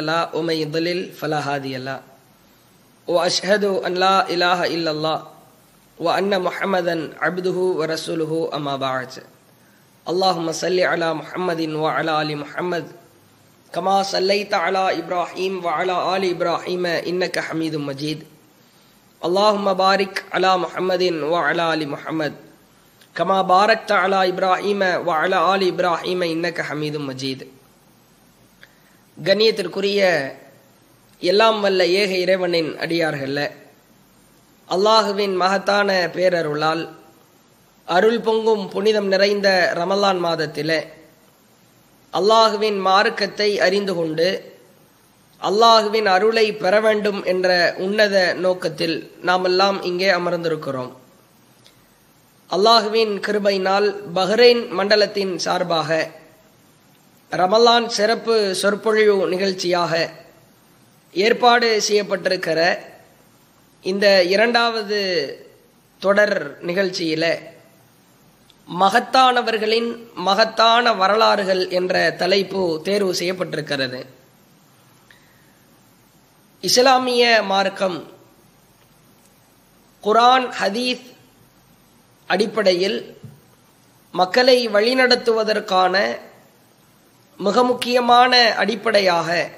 لا ومن يضلل فلا هادي له. وأشهد أن لا إله إلا الله وأن محمدا عبده ورسوله أما بعد. اللهم صل على محمد وعلى آل محمد كما صليت على إبراهيم وعلى آل إبراهيم إنك حميد مجيد. اللهم بارك على محمد وعلى آل محمد كما باركت على إبراهيم وعلى آل إبراهيم إنك حميد مجيد. கண்ணியத்திற்குரிய எல்லாம் வல்ல ஏக இறைவனின் அடியார்கள அல்லாஹுவின் மகத்தான பேரருளால் அருள் பொங்கும் புனிதம் நிறைந்த ரமலான் மாதத்தில் அல்லாஹுவின் மார்க்கத்தை அறிந்து கொண்டு அல்லாஹுவின் அருளை பெற வேண்டும் என்ற உன்னத நோக்கத்தில் நாமெல்லாம் இங்கே அமர்ந்திருக்கிறோம். அல்லாஹுவின் கிருபையினால் பஹ்ரைன் மண்டலத்தின் சார்பாக ரமலான் சிறப்பு சொற்பொழிவு நிகழ்ச்சியாக ஏற்பாடு செய்யப்பட்டிருக்கிற இந்த இரண்டாவது தொடர் நிகழ்ச்சியில் மகத்தானவர்களின் மகத்தான வரலாறுகள் என்ற தலைப்பு தேர்வு செய்யப்பட்டிருக்கிறது. இஸ்லாமிய மார்க்கம் குரான் ஹதீஸ் அடிப்படையில் மக்களை வழிநடத்துவதற்கான மிக முக்கியமான அடிப்படையாக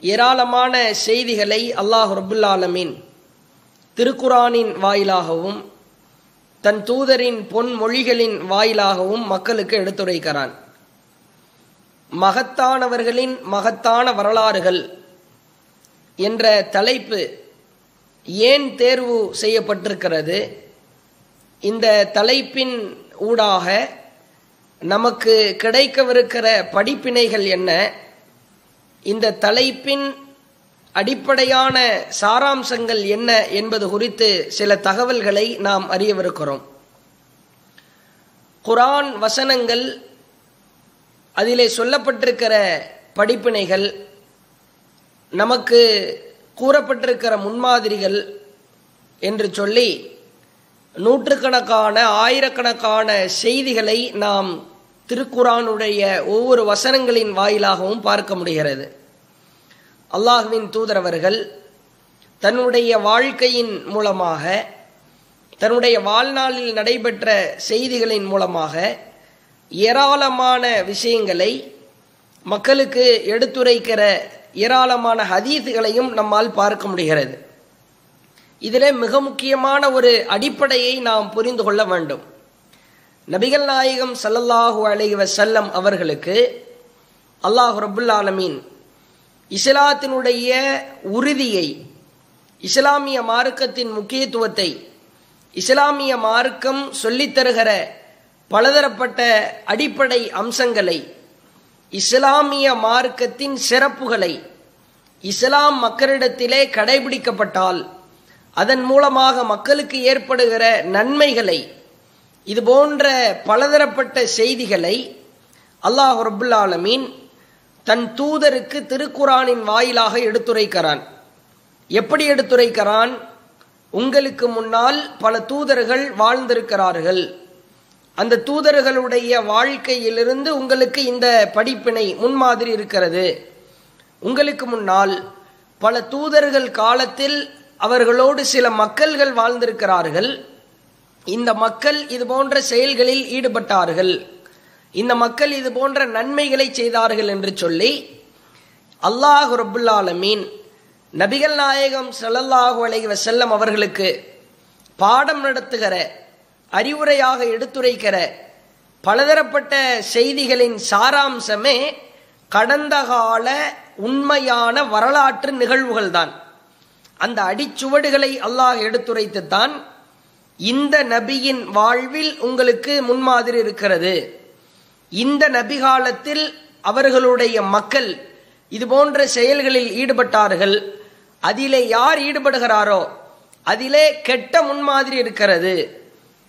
ஏராளமான செய்திகளை அல்லாஹ் ரபுல்லாலமின் திருக்குரானின் வாயிலாகவும் தன் தூதரின் பொன்மொழிகளின் வாயிலாகவும் மக்களுக்கு எடுத்துரைக்கிறான். மகத்தானவர்களின் மகத்தான வரலாறுகள் என்ற தலைப்பு ஏன் தேர்வு செய்யப்பட்டிருக்கிறது? இந்த தலைப்பின் ஊடாக நமக்கு கிடைக்கவிருக்கிற படிப்பினைகள் என்ன? இந்த தலைப்பின் அடிப்படையான சாராம்சங்கள் என்ன என்பது குறித்து சில தகவல்களை நாம் அறியவிருக்கிறோம். குரான் வசனங்கள் அதிலே சொல்லப்பட்டிருக்கிற படிப்பினைகள் நமக்கு கூறப்பட்டிருக்கிற முன்மாதிரிகள் என்று சொல்லி நூற்றுக்கணக்கான ஆயிரக்கணக்கான செய்திகளை நாம் திருக்குறானுடைய ஒவ்வொரு வசனங்களின் வாயிலாகவும் பார்க்க முடிகிறது. அல்லாஹுவின் தூதரவர்கள் தன்னுடைய வாழ்க்கையின் மூலமாக தன்னுடைய வாழ்நாளில் நடைபெற்ற செய்திகளின் மூலமாக ஏராளமான விஷயங்களை மக்களுக்கு எடுத்துரைக்கிற ஏராளமான ஹதீஸுகளையும் நம்மால் பார்க்க முடிகிறது. இதில் மிக முக்கியமான ஒரு அடிப்படையை நாம் புரிந்து கொள்ள வேண்டும். நபிகள் நாயகம் சல்லல்லாஹூ அலஹி வசல்லம் அவர்களுக்கு அல்லாஹ் ரபுல் ஆலமீன் இஸ்லாத்தினுடைய உறுதியை இஸ்லாமிய மார்க்கத்தின் முக்கியத்துவத்தை இஸ்லாமிய மார்க்கம் சொல்லித்தருகிற பலதரப்பட்ட அடிப்படை அம்சங்களை இஸ்லாமிய மார்க்கத்தின் சிறப்புகளை இஸ்லாம் மக்களிடத்திலே கடைபிடிக்கப்பட்டால் அதன் மூலமாக மக்களுக்கு ஏற்படுகிற நன்மைகளை இது போன்ற பலதரப்பட்ட செய்திகளை அல்லாஹ் ரபுல்லாலமீன் தன் தூதருக்கு திருக்குறானின் வாயிலாக எடுத்துரைக்கிறான். எப்படி எடுத்துரைக்கிறான்? உங்களுக்கு முன்னால் பல தூதர்கள் வாழ்ந்திருக்கிறார்கள். அந்த தூதர்களுடைய வாழ்க்கையிலிருந்து உங்களுக்கு இந்த படிப்பினை முன்மாதிரி இருக்கிறது. உங்களுக்கு முன்னால் பல தூதர்கள் காலத்தில் அவர்களோடு சில மக்கள்கள் வாழ்ந்திருக்கிறார்கள். இந்த மக்கள் இது போன்ற செயல்களில் ஈடுபட்டார்கள். இந்த மக்கள் இது போன்ற நன்மைகளை செய்தார்கள் என்று சொல்லி அல்லாஹ் ரபுல்லாலமீன் நபிகள் நாயகம் சல்லல்லாஹு அலை வசல்லம் அவர்களுக்கு பாடம் நடத்துகிற அறிவுரையாக எடுத்துரைக்கிற பலதரப்பட்ட செய்திகளின் சாராம்சமே கடந்த கால உண்மையான வரலாற்று நிகழ்வுகள் தான் அந்த அடிச்சுவடுகளை அல்லாஹ் எடுத்துரைத்துத்தான் இந்த நபியின் வாழ்வில் உங்களுக்கு முன்மாதிரி இருக்கிறது. இந்த நபி காலத்தில் அவர்களுடைய மக்கள் இது போன்ற செயல்களில் ஈடுபட்டார்கள். அதிலே யார் ஈடுபடுகிறாரோ அதிலே கெட்ட முன்மாதிரி இருக்கிறது.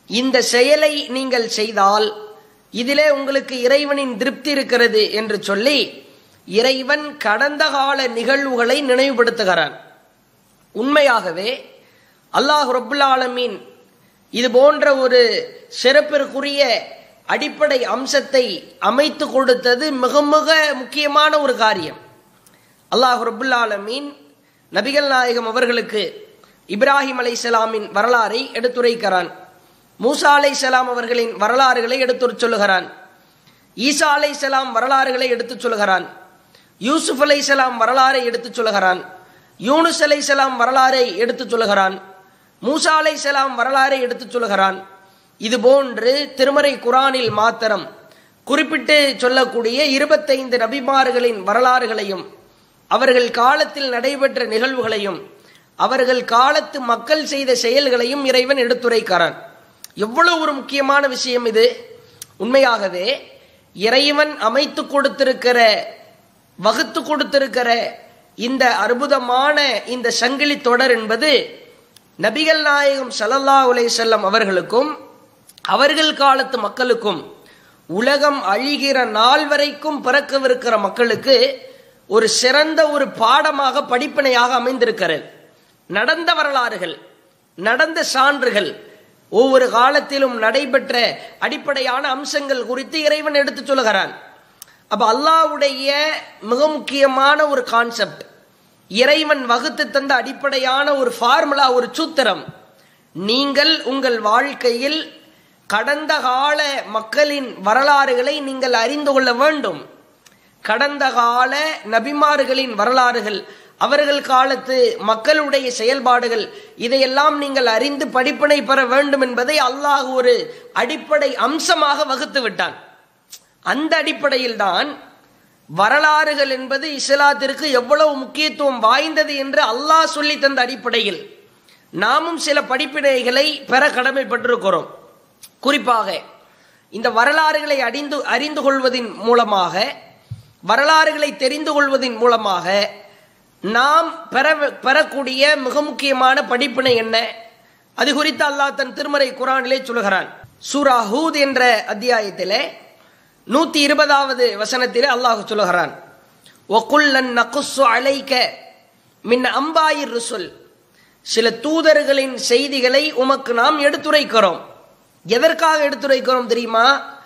இந்த செயலை நீங்கள் செய்தால் இதிலே உங்களுக்கு இறைவனின் திருப்தி இருக்கிறது என்று சொல்லி இறைவன் கடந்த கால நிகழ்வுகளை நினைவுபடுத்துகிறான். உண்மையாகவே அல்லாஹ் ரபுல் ஆலமீன் இது போன்ற ஒரு சிறப்பிற்குரிய அடிப்படை அம்சத்தை அமைத்து கொடுத்தது மிக மிக முக்கியமான ஒரு காரியம். அல்லாஹ் ரபுல் நபிகள் நாயகம் அவர்களுக்கு இப்ராஹிம் அலை சலாமின் வரலாறை எடுத்துரைக்கிறான். மூசா அலை சலாம் அவர்களின் வரலாறுகளை எடுத்துச் சொல்லுகிறான். ஈசா சலாம் வரலாறுகளை எடுத்துச் சொல்லுகிறான். யூசுப் சலாம் வரலாறை எடுத்துச் சொல்லுகிறான். யூனுஸ் சலாம் வரலாறை எடுத்துச் சொல்லுகிறான். மூசா சலாம் வரலாறை எடுத்துச் சொல்லுகிறான். இது போன்று திருமறை குரானில் மாத்திரம் குறிப்பிட்டு சொல்லக்கூடிய இருபத்தைந்து நபிமார்களின் வரலாறுகளையும் அவர்கள் காலத்தில் நடைபெற்ற நிகழ்வுகளையும் அவர்கள் காலத்து மக்கள் செய்த செயல்களையும் இறைவன் எடுத்துரைக்கிறான். எவ்வளவு ஒரு முக்கியமான விஷயம் இது. உண்மையாகவே இறைவன் அமைத்து கொடுத்திருக்கிற வகுத்து கொடுத்திருக்கிற இந்த அற்புதமான இந்த சங்கிலி தொடர் என்பது நபிகள் நாயகம் சல்லல்லா உலை செல்லம் அவர்களுக்கும் அவர்கள் காலத்து மக்களுக்கும் உலகம் அழிகிற நாள் வரைக்கும் பிறக்கவிருக்கிற மக்களுக்கு ஒரு சிறந்த ஒரு பாடமாக படிப்பினையாக அமைந்திருக்கிறது. நடந்த வரலாறுகள் நடந்த சான்றுகள் ஒவ்வொரு காலத்திலும் நடைபெற்ற அடிப்படையான அம்சங்கள் குறித்து இறைவன் எடுத்து சொல்லுகிறான். அப்ப அல்லாவுடைய மிக முக்கியமான ஒரு கான்செப்ட் இறைவன் வகுத்து தந்த அடிப்படையான ஒரு ஃபார்முலா ஒரு சூத்திரம். நீங்கள் உங்கள் வாழ்க்கையில் கடந்த கால மக்களின் வரலாறுகளை நீங்கள் அறிந்து கொள்ள வேண்டும். கடந்த கால நபிமார்களின் வரலாறுகள் அவர்கள் காலத்து மக்களுடைய செயல்பாடுகள் இதையெல்லாம் நீங்கள் அறிந்து படிப்பினை பெற வேண்டும் என்பதை அல்லாஹ் ஒரு அடிப்படை அம்சமாக வகுத்து விட்டான். அந்த அடிப்படையில் தான் வரலாறுகள் என்பது இஸ்லாத்திற்கு எவ்வளவு முக்கியத்துவம் வாய்ந்தது என்று அல்லாஹ் சொல்லி தந்த அடிப்படையில் நாமும் சில படிப்பினைகளை பெற கடமைப்பட்டிருக்கிறோம். குறிப்பாக இந்த வரலாறுகளை அறிந்து அறிந்து கொள்வதன் மூலமாக வரலாறுகளை தெரிந்து கொள்வதன் மூலமாக நாம் பெற பெறக்கூடிய மிக முக்கியமான படிப்பினை என்ன? அது குறித்து அல்லாஹ் தன் திருமறை குரானிலே சொல்கிறான் சூரா ஹூத் என்ற அத்தியாயத்திலே நூத்தி இருபதாவது வசனத்திலே அல்லாஹ் சொல்லுகிறான். ஒக்குல்லன் நகுசு அலைக்க மின் அம்பாயிர் ருசுல். சில தூதர்களின் செய்திகளை உமக்கு நாம் எடுத்துரைக்கிறோம். எதற்காக எடுத்துரைக்கிறோம் தெரியுமா?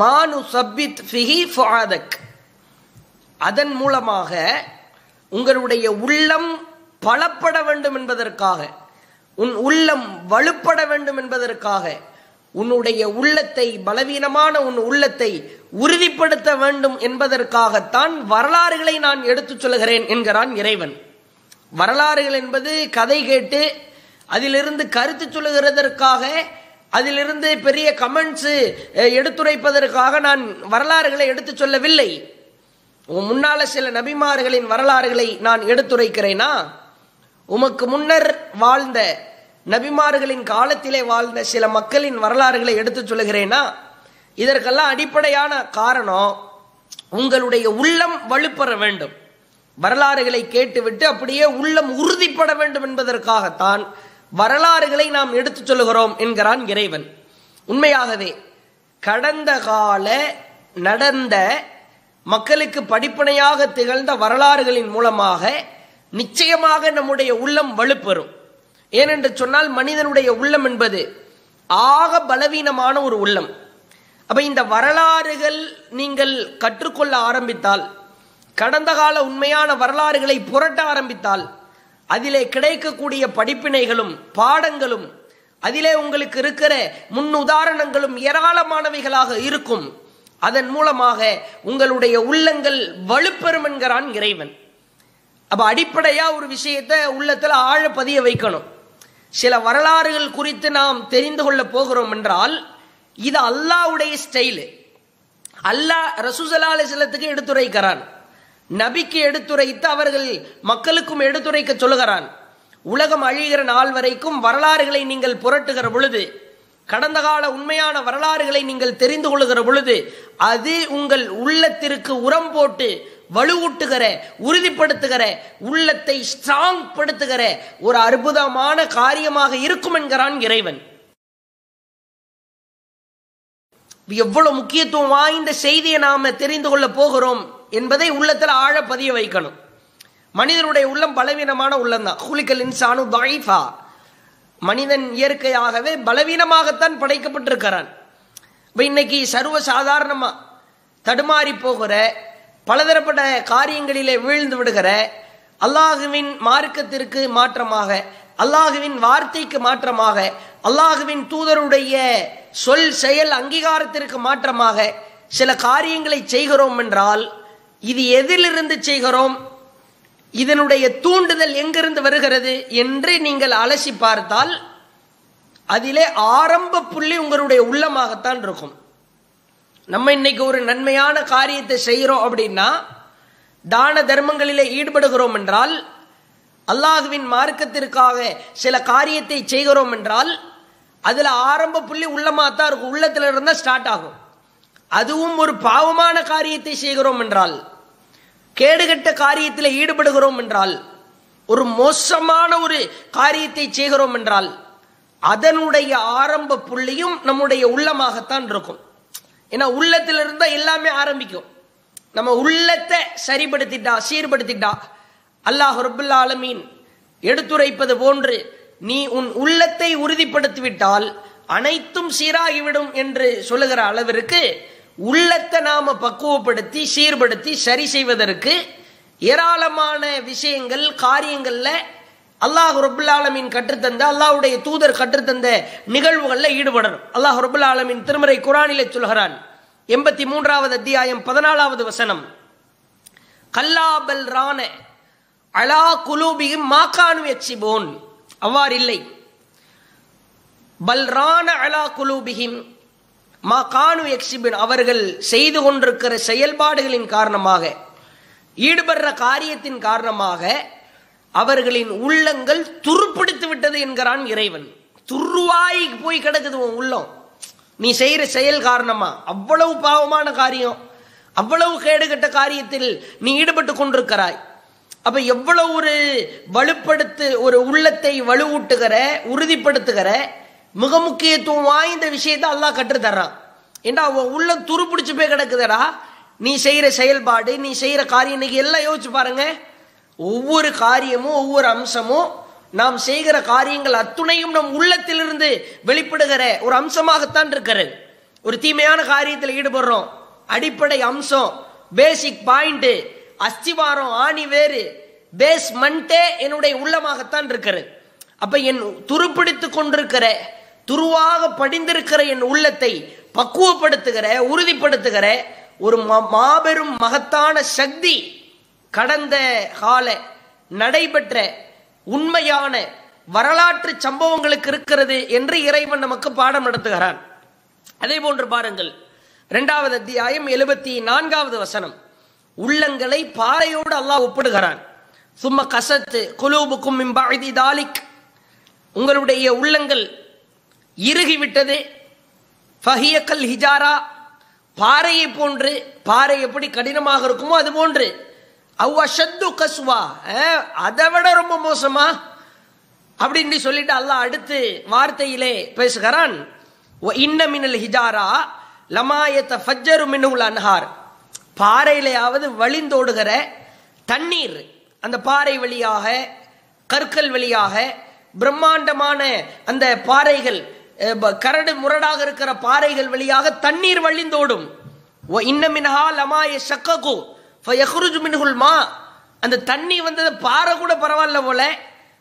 மானு சப்பித் ஃபிஹி ஃபாதக் அதன் மூலமாக உங்களுடைய உள்ளம் பலப்பட வேண்டும் என்பதற்காக உன் உள்ளம் வலுப்பட வேண்டும் என்பதற்காக உன்னுடைய உள்ளத்தை பலவீனமான உன் உள்ளத்தை உறுதிப்படுத்த வேண்டும் என்பதற்காகத்தான் வரலாறுகளை நான் எடுத்துச் சொல்கிறேன் என்கிறான் இறைவன். வரலாறுகள் என்பது கதை கேட்டு அதிலிருந்து கருத்து சொல்லுகிறதற்காக அதிலிருந்து பெரிய கமெண்ட்ஸு எடுத்துரைப்பதற்காக நான் வரலாறுகளை எடுத்து சொல்லவில்லை. முன்னால சில நபிமார்களின் வரலாறுகளை நான் எடுத்துரைக்கிறேனா? உமக்கு முன்னர் வாழ்ந்த நபிமார்களின் காலத்திலே வாழ்ந்த சில மக்களின் வரலாறுகளை எடுத்து சொல்கிறேன்னா இதற்கெல்லாம் அடிப்படையான காரணம் உங்களுடைய உள்ளம் வலுப்பெற வேண்டும். வரலாறுகளை கேட்டுவிட்டு அப்படியே உள்ளம் உறுதிப்பட வேண்டும் என்பதற்காகத்தான் வரலாறுகளை நாம் எடுத்துச் சொல்லுகிறோம் என்கிறான் இறைவன். உண்மையாகவே கடந்த கால நடந்த மக்களுக்கு படிப்பனையாக திகழ்ந்த வரலாறுகளின் மூலமாக நிச்சயமாக நம்முடைய உள்ளம் வலுப்பெறும். ஏனென்று சொன்னால் மனிதனுடைய உள்ளம் என்பது ஆக பலவீனமான ஒரு உள்ளம். அப்ப இந்த வரலாறுகள் நீங்கள் கற்றுக்கொள்ள ஆரம்பித்தால் கடந்த கால உண்மையான வரலாறுகளை புரட்ட ஆரம்பித்தால் அதிலே கிடைக்கக்கூடிய படிப்பினைகளும் பாடங்களும் அதிலே உங்களுக்கு இருக்கிற முன் உதாரணங்களும் ஏராளமானவைகளாக இருக்கும். அதன் மூலமாக உங்களுடைய உள்ளங்கள் வலுப்பெறும் என்கிறான் இறைவன். அப்ப அடிப்படையா ஒரு விஷயத்தை உள்ளத்துல ஆழ பதிய வைக்கணும். சில வரலாறுகள் குறித்து நாம் தெரிந்து கொள்ள போகிறோம் என்றால் இது அல்லாவுடைய ஸ்டைலு அல்லாஹ் ரசூசலா அலிஸ்லத்துக்கு எடுத்துரைக்கிறான். நபிக்கு எடுத்துரைத்து அவர்கள் மக்களுக்கும் எடுத்துரைக்க சொல்லுகிறான். உலகம் அழிகிற நாள் வரைக்கும் வரலாறுகளை நீங்கள் புரட்டுகிற பொழுது கடந்த கால உண்மையான வரலாறுகளை நீங்கள் தெரிந்து கொள்ளுகிற பொழுது அது உங்கள் உள்ளத்திற்கு உரம் போட்டு வலுவூட்டுகிற உறுதிப்படுத்துகிற உள்ளத்தை ஸ்ட்ராங் படுத்துகிற ஒரு அற்புதமான காரியமாக இருக்கும் என்கிறான் இறைவன். எவ்வளவு முக்கியத்துவம் வாய்ந்த செய்தியை நாம தெரிந்து கொள்ள போகிறோம் என்பதை உள்ளத்தில் ஆழ பதிய வைக்கணும். மனிதனுடைய உள்ளம் பலவீனமான உள்ளம் தான் ஹுலிக்கல் இன்சானு தாய்ஃபா. மனிதன் இயற்கையாகவே பலவீனமாகத்தான் படைக்கப்பட்டிருக்கிறான். இப்போ இன்னைக்கு சர்வ சாதாரணமாக தடுமாறி போகிற பலதரப்பட்ட காரியங்களிலே வீழ்ந்து விடுகிற அல்லாஹுவின் மார்க்கத்திற்கு மாற்றமாக அல்லாஹுவின் வார்த்தைக்கு மாற்றமாக அல்லாஹுவின் தூதருடைய சொல் செயல் அங்கீகாரத்திற்கு மாற்றமாக சில காரியங்களை செய்கிறோம் என்றால் இது எதிலிருந்து செய்கிறோம்? இதனுடைய தூண்டுதல் எங்கிருந்து வருகிறது என்று நீங்கள் அலசி பார்த்தால் அதிலே ஆரம்ப புள்ளி உங்களுடைய உள்ளமாகத்தான் இருக்கும். நம்ம இன்னைக்கு ஒரு நன்மையான காரியத்தை செய்கிறோம் அப்படின்னா தான தர்மங்களிலே ஈடுபடுகிறோம் என்றால் அல்லாஹுவின் மார்க்கத்திற்காக சில காரியத்தை செய்கிறோம் என்றால் அதில் ஆரம்ப புள்ளி உள்ளமா தான் இருக்கும். உள்ளத்தில் இருந்தால் ஸ்டார்ட் ஆகும். அதுவும் ஒரு பாவமான காரியத்தை செய்கிறோம் என்றால் கேடுகட்ட காரியத்தில் ஈடுபடுகிறோம் என்றால் ஒரு மோசமான ஒரு காரியத்தை செய்கிறோம் என்றால் அதனுடைய ஆரம்ப புள்ளியும் நம்முடைய உள்ளமாகத்தான் இருக்கும். ஏன்னா உள்ளத்துல இருந்தா எல்லாமே ஆரம்பிக்கும். நம்ம உள்ளத்தை சரிப்படுத்திட்டா சீர்படுத்திட்டா அல்லாஹ் ரபுல்லா ஆலமீன் எடுத்துரைப்பது போன்று நீ உன் உள்ளத்தை உறுதிப்படுத்திவிட்டால் அனைத்தும் சீராகிவிடும் என்று சொல்லுகிற அளவிற்கு உள்ளத்தை நாம பக்குவப்படுத்தி சீர்படுத்தி சரி செய்வதற்கு ஏராளமான விஷயங்கள் காரியங்கள்ல அல்லாஹ் ரபுல் ஆலமின் கற்றுத்தந்த அல்லாஹுடைய தூதர் கற்றுத்தந்த நிகழ்வுகளில் ஈடுபடணும். அல்லாஹ் ரபுல் ஆலமின் திருமறை குரானிலே சொல்கிறான். எண்பத்தி மூன்றாவது அத்தியாயம் பதினாலாவது வசனம். கல்லாபல் ரான அலா குலூபியும் மாக்கானு எக்ஸிபோன் அவ்வாறு இல்லை. பல்ரான அலா குலூபிகிம் மா கானு எக்ஸிபின் அவர்கள் செய்து கொண்டிருக்கிற செயல்பாடுகளின் காரணமாக ஈடுபடுற காரியத்தின் காரணமாக அவர்களின் உள்ளங்கள் துருப்பிடித்து விட்டது என்கிறான் இறைவன். துருவாய் போய் கிடக்குது உன் உள்ளம். நீ செய்யற செயல் காரணமா? அவ்வளவு பாவமான காரியம். அவ்வளவு கேடுகட்ட காரியத்தில் நீ ஈடுபட்டு கொண்டிருக்கிறாய். அப்ப எவ்வளவு ஒரு வலுப்படுத்து ஒரு உள்ளத்தை வலுவூட்டுகிற உறுதிப்படுத்துகிற மிக முக்கியத்துவம் வாய்ந்த விஷயத்தை அல்லாஹ் கற்றுத்தர்றான் ஏண்டா உன் உள்ளம் துருப்பிடிச்சு போய் கிடக்குதடா? நீ செய்யற செயல்பாடு நீ செய்யற காரியம் இன்னைக்கு எல்லாம் யோசிச்சு பாருங்க. ஒவ்வொரு காரியமும் ஒவ்வொரு அம்சமும் நாம் செய்கிற காரியங்கள் அத்துணையும் நம் உள்ளத்திலிருந்து வெளிப்படுகிற ஒரு அம்சமாகத்தான் இருக்கிறது. ஒரு தீமையான காரியத்தில் ஈடுபடுறோம். அடிப்படை அம்சம் பேசிக் பாயிண்ட் அஸ்திவாரம் ஆணி வேறு பேஸ்மெண்டே என்னுடைய உள்ளமாகத்தான் இருக்கிறது. அப்ப என் துருப்பிடித்து கொண்டிருக்கிற துருவாக படிந்திருக்கிற என் உள்ளத்தை பக்குவப்படுத்துகிற உறுதிப்படுத்துகிற ஒரு மாபெரும் மகத்தான சக்தி கடந்த கால நடைபெற்ற உண்மையான வரலாற்று சம்பவங்களுக்கு இருக்கிறது என்று இறைவன் நமக்கு பாடம் நடத்துகிறான். அதே போன்று பாருங்கள் இரண்டாவது அத்தியாயம் எழுபத்தி நான்காவது வசனம். உள்ளங்களை பாறையோடு அல்லாஹ் ஒப்பிடுகிறான். சும்மா கசத்து குலூபுக்கும் மிம்பாதி தாலிக். உங்களுடைய உள்ளங்கள் இறுகிவிட்டது. ஃபஹியக்கல் ஹிஜாரா. பாறையை போன்று பாறை எப்படி கடினமாக இருக்குமோ அது போன்று அவ்வஷத்து கசுவா அதை விட ரொம்ப மோசமா? அப்படின்னு சொல்லிட்டு அல்லாஹ் அடுத்து வார்த்தையிலே பேசுகிறான். இன்னமினல் ஹிஜாரா லமாயத்த ஃபஜ்ஜரு மின்னுல் அன்ஹார். பாறையிலேயாவது வழிந்தோடுகிற தண்ணீர். அந்த பாறை வழியாக கற்கள் வழியாக பிரம்மாண்டமான அந்த பாறைகள் கரடு முரடாக இருக்கிற பாறைகள் வழியாக தண்ணீர் வழிந்தோடும். இன்னமின்ஹா லமாய சக்ககோ ஃபயஹ்ருஜு மின்ஹுல் மா அந்த தண்ணி வந்தது பாறை கூட பரவாயில்ல போல.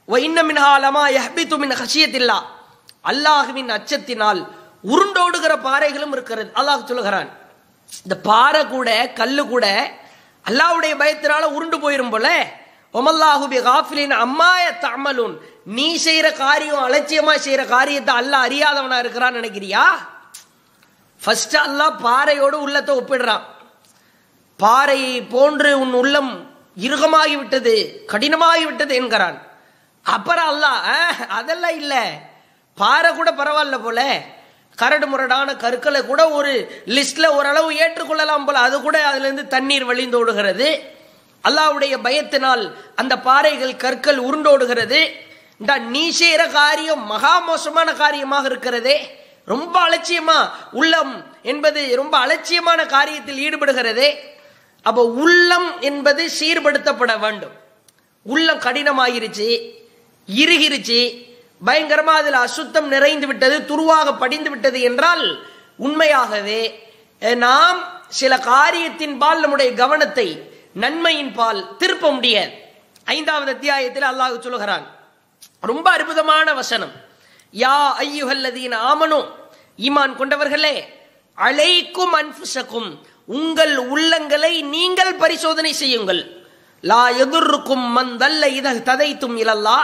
வ மின்ஹாலமா லமா மின் ஹஷியத்தில்லா அல்லாஹுவின் அச்சத்தினால் உருண்டோடுகிற பாறைகளும் இருக்கிறது. அல்லாஹ் சொல்லுகிறான். இந்த பாறை கூட கல்லு கூட அல்லாஹ்வுடைய பயத்தினால உருண்டு போயிரும் போல. ஒமல்லாஹு பி காஃபிலின் அம்மாய தமலுன் நீ செய்யற காரியம் அலட்சியமா செய்யற காரியத்தை அல்லாஹ் அறியாதவனா இருக்கிறான்னு நினைக்கிறியா? ஃபர்ஸ்ட் அல்லாஹ் பாறையோடு உள்ளத்தை ஒப்பிடுறான். பாறையை போன்று உன் உள்ளம் இறுகமாகி விட்டது கடினமாகி விட்டது என்கிறான். அப்புறம் அல்லாஹ் அதெல்லாம் இல்ல. பாறை கூட பரவாயில்ல போல. கரடு முரடான கற்களை கூட ஒரு லிஸ்ட்ல ஓரளவு ஏற்றுக்கொள்ளலாம் போல. அது கூட அதுல இருந்து தண்ணீர் வழிந்தோடுகிறது. அல்லாவுடைய பயத்தினால் அந்த பாறைகள் கற்கள் உருண்டோடுகிறது. நீ செய்யற காரியம் மகா மோசமான காரியமாக இருக்கிறதே. ரொம்ப அலட்சியமா. உள்ளம் என்பது ரொம்ப அலட்சியமான காரியத்தில் ஈடுபடுகிறதே. அப்ப உள்ளம் என்பது சீர்படுத்தப்பட வேண்டும். உள்ளம் கடினமாயிருச்சு இருகிருச்சு பயங்கரமா அதில் அசுத்தம் நிறைந்து விட்டது துருவாக படிந்து விட்டது என்றால் உண்மையாகவே நாம் சில காரியத்தின் பால் நம்முடைய கவனத்தை நன்மையின் பால் திருப்ப முடியாது. ஐந்தாவது அத்தியாயத்தில் அல்லாஹ் சொல்லுகிறான் ரொம்ப அற்புதமான வசனம். யா ஐயுகல்லதீன் ஆமனோ ஈமான் கொண்டவர்களே அழைக்கும் அன்புசக்கும் உங்கள் உள்ளங்களை நீங்கள் பரிசோதனை செய்யுங்கள். லா எதிர்க்கும் மந்தல்ல இத ததைத்தும் இலல்லா.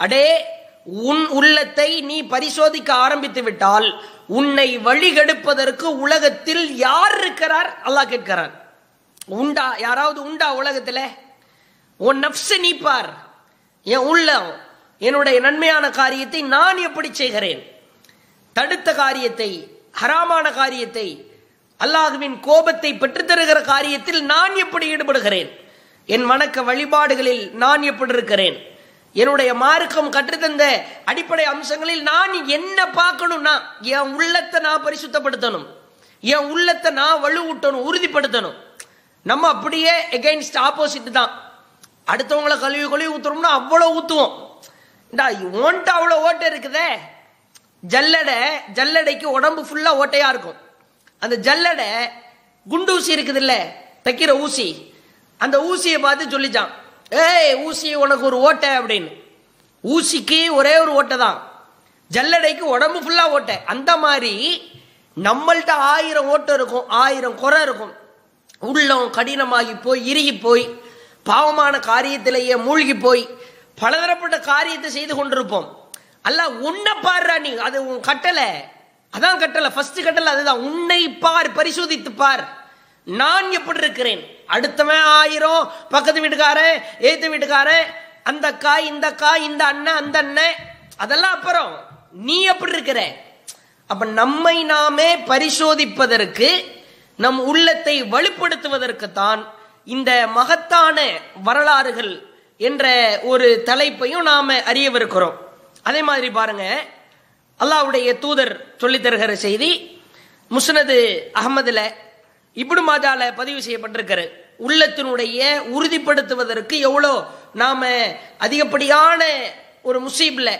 அடே உன் உள்ளத்தை நீ பரிசோதிக்க ஆரம்பித்து விட்டால் உன்னை வழிகெடுப்பதற்கு உலகத்தில் யார் இருக்கிறார்? அல்லாஹ் கேட்கிறார் உண்டா யாராவது உண்டா உலகத்தில்? உன் நப்ச நீப்பார். என் உள்ளம் என்னுடைய நன்மையான காரியத்தை நான் எப்படி செய்கிறேன்? தடுத்த காரியத்தை ஹராமான காரியத்தை அல்லாஹுவின் கோபத்தை பெற்றுத்தருகிற காரியத்தில் நான் எப்படி ஈடுபடுகிறேன்? என் வணக்க வழிபாடுகளில் நான் எப்படி இருக்கிறேன்? என்னுடைய மார்க்கம் கற்றுத்தந்த அடிப்படை அம்சங்களில் நான் என்ன பார்க்கணும்னா என் உள்ளத்தை நான் பரிசுத்தப்படுத்தணும். என் உள்ளத்தை நான் வலுவூட்டணும் உறுதிப்படுத்தணும். நம்ம அப்படியே எகெயின்ஸ்ட் ஆப்போசிட் தான். அடுத்தவங்கள கழுவி கழுவி ஊத்துறோம்னா அவ்வளோ ஊத்துவோம். ஓன்ட்டு அவ்வளோ ஓட்டை இருக்குதே. ஜல்லடை ஜல்லடைக்கு உடம்பு ஃபுல்லா ஓட்டையா இருக்கும். அந்த ஜல்லடை குண்டு ஊசி இருக்குது இல்ல தைக்கிற ஊசி. அந்த ஊசியை பார்த்து சொல்லிச்சான். ஏய் ஊசி உனக்கு ஒரு ஓட்டை அப்படின்னு. ஊசிக்கு ஒரே ஒரு ஓட்டை தான். ஜல்லடைக்கு உடம்பு ஃபுல்லா ஓட்டை. அந்த மாதிரி நம்மள்ட்ட ஆயிரம் ஓட்டை இருக்கும் ஆயிரம் குறை இருக்கும். உள்ளம் கடினமாகி போய் இறுகி போய் பாவமான காரியத்திலேயே மூழ்கி போய் பலதரப்பட்ட காரியத்தை செய்து கொண்டிருப்போம். அல்ல உன்னை பாடுறா நீ. அது உன் கட்டளை. அதான் கட்டளை ஃபர்ஸ்ட் கட்டளை அதுதான். உன்னை பார் பரிசோதித்து பார். நான் எப்படி இருக்கிறேன்? அடுத்தவன் ஆயிரம் பக்கத்து வீட்டுக்காரன் ஏத்து வீட்டுக்காரன் அந்த அக்கா இந்த அக்கா இந்த அண்ணன் அந்த அண்ணன். அதெல்லாம் அப்புறம் நீ எப்படி இருக்கிற? அப்ப நம்மை நாமே பரிசோதிப்பதற்கு நம் உள்ளத்தை வலுப்படுத்துவதற்கு தான் இந்த மகத்தான வரலாறுகள் என்ற ஒரு தலைப்பையும் நாம அறியவிருக்கிறோம். அதே மாதிரி பாருங்க அல்லாவுடைய தூதர் சொல்லித் தருகிற செய்தி முஸ்னது அகமதுல இப்படி மாஜால பதிவு செய்யப்பட்டிருக்கிறது. உள்ளத்தினுடைய உறுதிப்படுத்துவதற்கு எவ்வளோ? நாம அதிகப்படியான ஒரு முசீப்ல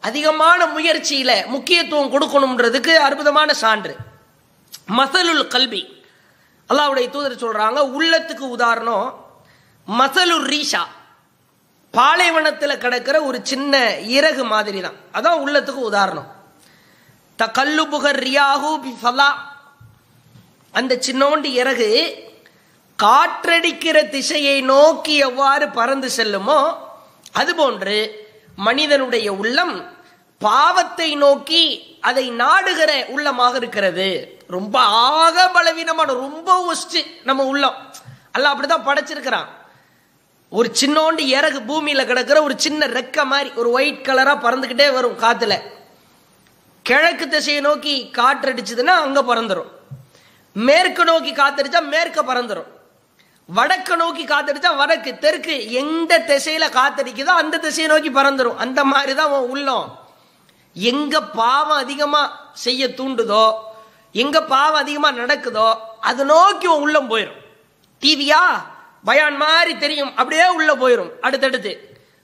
அதிகமான முயற்சியில முக்கியத்துவம் கொடுக்கணும்ன்றதுக்கு அற்புதமான சான்று. மசலுல் கல்வி அல்லாவுடைய தூதர் சொல்றாங்க உள்ளத்துக்கு உதாரணம் மசலுர் ரீஷா. பாலைவனத்தில் கிடக்கிற ஒரு சின்ன இறகு மாதிரி தான் அதான் உள்ளத்துக்கு உதாரணம். த கல்லு புகர் ரியாகு ஃபலா. அந்த சின்னோண்டு இறகு காற்றடிக்கிற திசையை நோக்கி எவ்வாறு பறந்து செல்லுமோ அதுபோன்று மனிதனுடைய உள்ளம் பாவத்தை நோக்கி அதை நாடுகிற உள்ளமாக இருக்கிறது. ரொம்ப ஆக பலவீனமான ரொம்ப ஒஸ்ட் நம்ம உள்ளம். அல்ல அப்படிதான் படைச்சிருக்கிறான். ஒரு சின்னோண்டு இறகு பூமியில கிடக்கிற ஒரு சின்ன ரெக்க மாதிரி ஒரு ஒயிட் கலரா பறந்துக்கிட்டே வரும் காத்துல. கிழக்கு திசையை நோக்கி காற்றடிச்சதுன்னா அங்க பறந்துடும் மேற்கு நோக்கி காத்தடிச்சா மேற்க பறந்துடும் வடக்கு நோக்கி காத்தடிச்சா வடக்கு தெற்கு எந்த திசையில காத்தடிக்குதோ அந்த திசையை நோக்கி பறந்துடும் அந்த மாதிரி தான் உன் உள்ளம். எங்க பாவம் அதிகமா செய்ய தூண்டுதோ எங்க பாவம் அதிகமா நடக்குதோ அது நோக்கி உன் உள்ளம் போயிடும் டிவியா பயான் மாதிரி தெரியும். அப்படியே உள்ள போயிடும் அடுத்தடுத்து.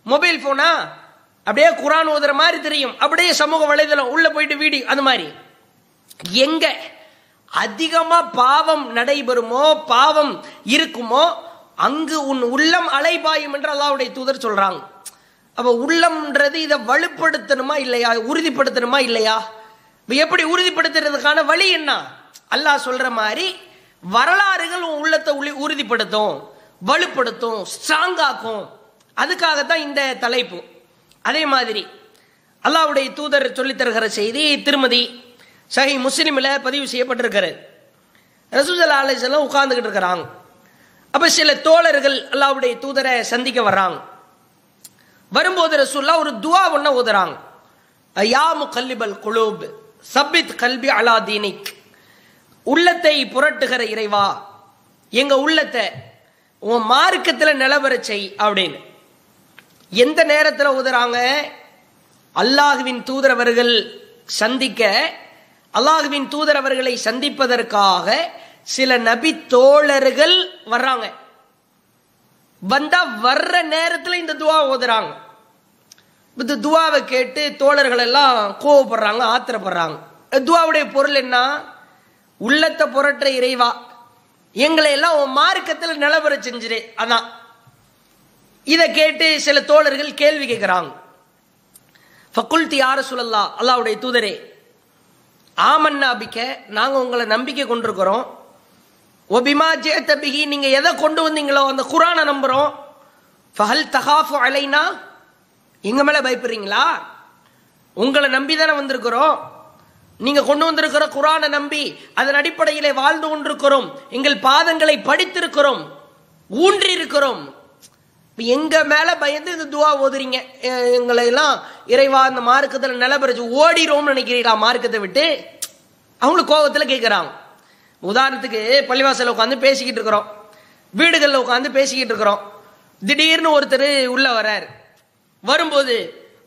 மொபைல் போனா அப்படியே குரான் ஓதுற மாதிரி தெரியும். அப்படியே சமூக வலைதளம் உள்ள போயிட்டு வீடியோ அது மாதிரி. எங்க அதிகமா பாவம் நடைபெறுமோ பாவம் இருக்குமோ அங்கு உன் உள்ளம் அலைபாயும் என்று அல்லாவுடைய தூதர் சொல்றாங்க. அப்ப உள்ளம்ன்றது இதை வலுப்படுத்தணுமா இல்லையா? உறுதிப்படுத்தணுமா இல்லையா? எப்படி உறுதிப்படுத்துறதுக்கான வழி என்ன? அல்லாஹ் சொல்ற மாதிரி வரலாறுகள் உன் உள்ளத்தை உறுதிப்படுத்தும். வலுப்படுத்தும் ஸ்ட்ராங் ஆக்கும் அதுக்காகத்தான் இந்த தலைப்பு. அதே மாதிரி அல்லாவுடைய தூதர் சொல்லித் தருகிற செய்தி திருமதி சஹி முஸ்லீமில் பதிவு செய்யப்பட்டிருக்கிறது. ரசூசல்லா அலிசல்லாம் உட்கார்ந்துக்கிட்டு இருக்கிறாங்க. அப்போ சில தோழர்கள் அல்லாவுடைய தூதரை சந்திக்க வர்றாங்க. வரும்போது ரசூல்லா ஒரு துவா ஒன்று ஓதுறாங்க யாமு கல்லிபல் குலூப் சபித் கல்வி அலா தீனிக். உள்ளத்தை புரட்டுகிற இறைவா எங்க உள்ளத்தை உன் மார்க்கத்தில் நிலவர செய் அப்படின்னு. எந்த நேரத்தில் உதறாங்க அல்லாஹுவின் தூதரவர்கள் சந்திக்க அல்லாஹுவின் தூதரவர்களை சந்திப்பதற்காக சில நபி தோழர்கள் வர்றாங்க. வந்தா வர்ற நேரத்தில் இந்த துவா ஓதுறாங்க இந்த துவாவை கேட்டு தோழர்கள் எல்லாம் கோவப்படுறாங்க ஆத்திரப்படுறாங்க. துவாவுடைய பொருள் என்ன? உள்ளத்தை புரட்டுற இறைவா. எங்களை எல்லாம் உன் மார்க்கத்தில் நிலவர செஞ்சிரு அதான் இதை கேட்டு சில தோழர்கள் கேள்வி கேட்கிறாங்க ஃபக்குல்தி யார சொல்லல்லா அல்லாவுடைய தூதரே ஆமன்னா அபிக்க நாங்கள் உங்களை நம்பிக்கை கொண்டிருக்கிறோம். ஒபிமா ஜேத்தபிகி நீங்கள் எதை கொண்டு வந்தீங்களோ அந்த குரானை நம்புகிறோம் ஃபஹல் தகாஃபு அலைனா எங்கள் மேலே பயப்படுறீங்களா? உங்களை நம்பி தானே வந்திருக்கிறோம். நீங்க கொண்டு வந்திருக்கிற குரானை நம்பி அதன் அடிப்படையிலே வாழ்ந்து கொண்டிருக்கிறோம். எங்கள் பாதங்களை படித்திருக்கிறோம். ஊன்றி இருக்கிறோம் எங்க மேல பயந்து இந்த துவா ஓதுறீங்க? எங்களை எல்லாம் இறைவா அந்த மார்க்கத்தில் நிலபரிச்சு ஓடிரோம்னு நினைக்கிறீங்களா? மார்க்கத்தை விட்டு? அவங்களுக்கு கோபத்தில் கேட்குறாங்க உதாரணத்துக்கு பள்ளிவாசலில் உட்காந்து பேசிக்கிட்டு இருக்கிறோம். வீடுகளில் உட்காந்து பேசிக்கிட்டு இருக்கிறோம். திடீர்னு ஒருத்தர் உள்ள வரார் வரும்போது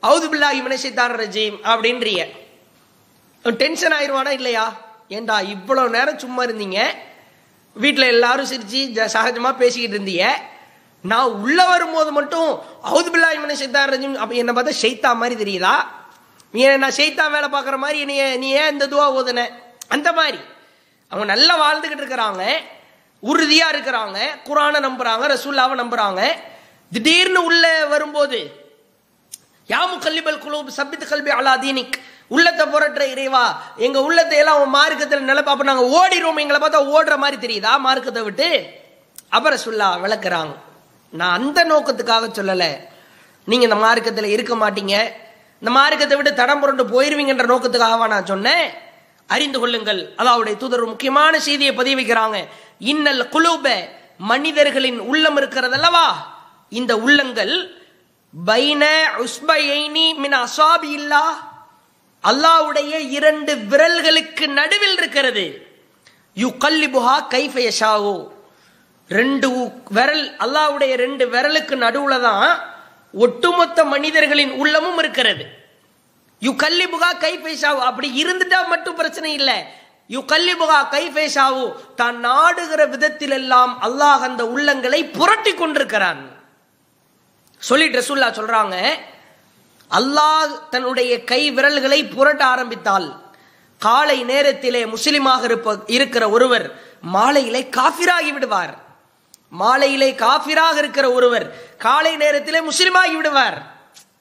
அவுது பில்லாஹி மினஷித்தான் ரஜீம் அப்படின்றீங்க. டென்ஷன் ஆயிடுவானா இல்லையா? ஏண்டா இவ்வளோ நேரம் சும்மா இருந்தீங்க? வீட்டில் எல்லாரும் சிரிச்சு ஜ- பேசிக்கிட்டு இருந்தீங்க. நான் உள்ளே வரும்போது மட்டும் அவுது பில்லாஹி மினஷித்தான் ரஜீம் அப்ப என்னை பார்த்தா ஷைத்தா மாதிரி தெரியுதா? நீ ஏன் நான் செய்தா வேலை பார்க்குற மாதிரி நீ நீ ஏன் இந்த துவா ஓதுன? அந்த மாதிரி. அவங்க நல்லா வாழ்ந்துக்கிட்டு இருக்கிறாங்க. உறுதியாக இருக்கிறாங்க. குரானை நம்புகிறாங்க ரசூல்லாவை நம்புகிறாங்க திடீர்னு உள்ளே வரும்போது யாமு கல்லிபல் குலூப் சபித் கல்வி அலா தீனிக். உள்ளத்தை புரட்டுற இறைவா. எங்க உள்ளத்தை எல்லாம் உன் மார்க்கத்தில் நிலப்பா அப்ப நாங்க ஓடிடுவோம். எங்களை பார்த்தா ஓடுற மாதிரி தெரியுதா? மார்க்கத்தை விட்டு. அப்புறம் சொல்லா விளக்குறாங்க. நான் அந்த நோக்கத்துக்காக சொல்லலை. நீங்க இந்த மார்க்கத்தில் இருக்க மாட்டீங்க. இந்த மார்க்கத்தை விட்டு தடம் புரண்டு போயிருவீங்கன்ற நோக்கத்துக்காகவா நான் சொன்னேன். அறிந்து கொள்ளுங்கள். அல்லாவுடைய தூதர் முக்கியமான செய்தியை பதிவு வைக்கிறாங்க இன்னல் குலூப மனிதர்களின் உள்ளம் இருக்கிறதல்லவா? இந்த உள்ளங்கள் பைன உஸ்பைனி மின் அசாபி இல்லா அல்லாவுடைய இரண்டு விரல்களுக்கு நடுவில் இருக்கிறது. யு கல்லிபுஹா கைஃபயஷாவோ ரெண்டு விரல் அல்லாவுடைய ரெண்டு விரலுக்கு நடுவுல தான் ஒட்டுமொத்த மனிதர்களின் உள்ளமும் இருக்கிறது. யு கல்லிபுகா கைஃபேஷாவோ அப்படி இருந்துட்டா மட்டும் பிரச்சனை இல்லை. யு கல்லிபுகா கைஃபேஷாவோ தான் நாடுகிற விதத்தில் எல்லாம் அல்லாஹ் அந்த உள்ளங்களை புரட்டி கொண்டிருக்கிறான். சொல்லி ரசூல்லா சொல்றாங்க அல்லாஹ் தன்னுடைய கை விரல்களை புரட்ட ஆரம்பித்தால் காலை நேரத்திலே முஸ்லிமாக இருப்ப இருக்கிற ஒருவர் மாலையிலே காஃபிராகி விடுவார். மாலையிலே காஃபிராக இருக்கிற ஒருவர் காலை நேரத்திலே முஸ்லிமாகி விடுவார்.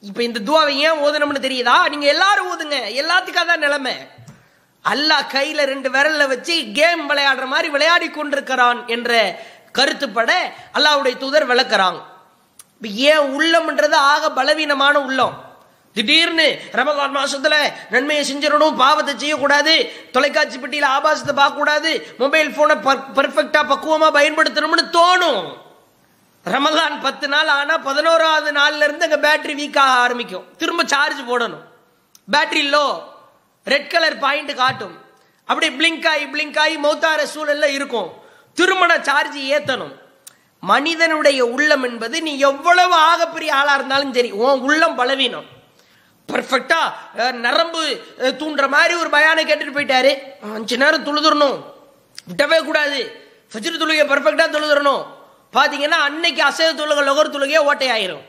இப்ப இந்த துவாவை ஏன் ஓதணும்னு தெரியுதா? நீங்க எல்லாரும் ஓதுங்க. எல்லாத்துக்காக தான் நிலைமை. அல்லாஹ் கையில ரெண்டு விரல்ல வச்சு கேம் விளையாடுற மாதிரி விளையாடி கொண்டிருக்கிறான் என்ற கருத்துப்பட அல்லாஹ்வுடைய தூதர் விளக்குறாங்க ஏன் உள்ளம்ன்றது ஆக பலவீனமான உள்ளம். திடீர்னு ரமலான் மாசத்துல நன்மையை செஞ்சிடணும் பாவத்தை செய்யக்கூடாது தொலைக்காட்சி பெட்டியில ஆபாசத்தை பார்க்க கூடாது மொபைல் போனை பர்ஃபெக்டா பக்குவமா பயன்படுத்தணும்னு தோணும். ரமலான் பத்து நாள் ஆனா பதினோராவது நாள்ல இருந்து அங்க பேட்டரி வீக் ஆக ஆரம்பிக்கும். திரும்ப சார்ஜ் போடணும். Battery low red colour point காட்டும். அப்படி பிளிங்க் ஆகி பிளிங்க் ஆகி மௌத்தார சூழல்ல இருக்கும். திருமண சார்ஜ் ஏத்தணும். மனிதனுடைய உள்ளம் என்பது நீ எவ்வளவு ஆகப்பெரிய ஆளா இருந்தாலும் சரி உன் உள்ளம் பலவீனம். பர்ஃபெக்டா நரம்பு தூண்டுற மாதிரி ஒரு பயானை கேட்டுட்டு போயிட்டாரு. அஞ்சு நேரம் தொழுதுறணும். விட்டவே கூடாது. ஃபஜ்ர் தொழுகை பர்ஃபெக்டா தொழுதுறணும். பாத்தீங்கன்னா அன்னைக்கு அசைவ தொழுகை லொகர் தொழுகையே ஓட்டையாயிரும்.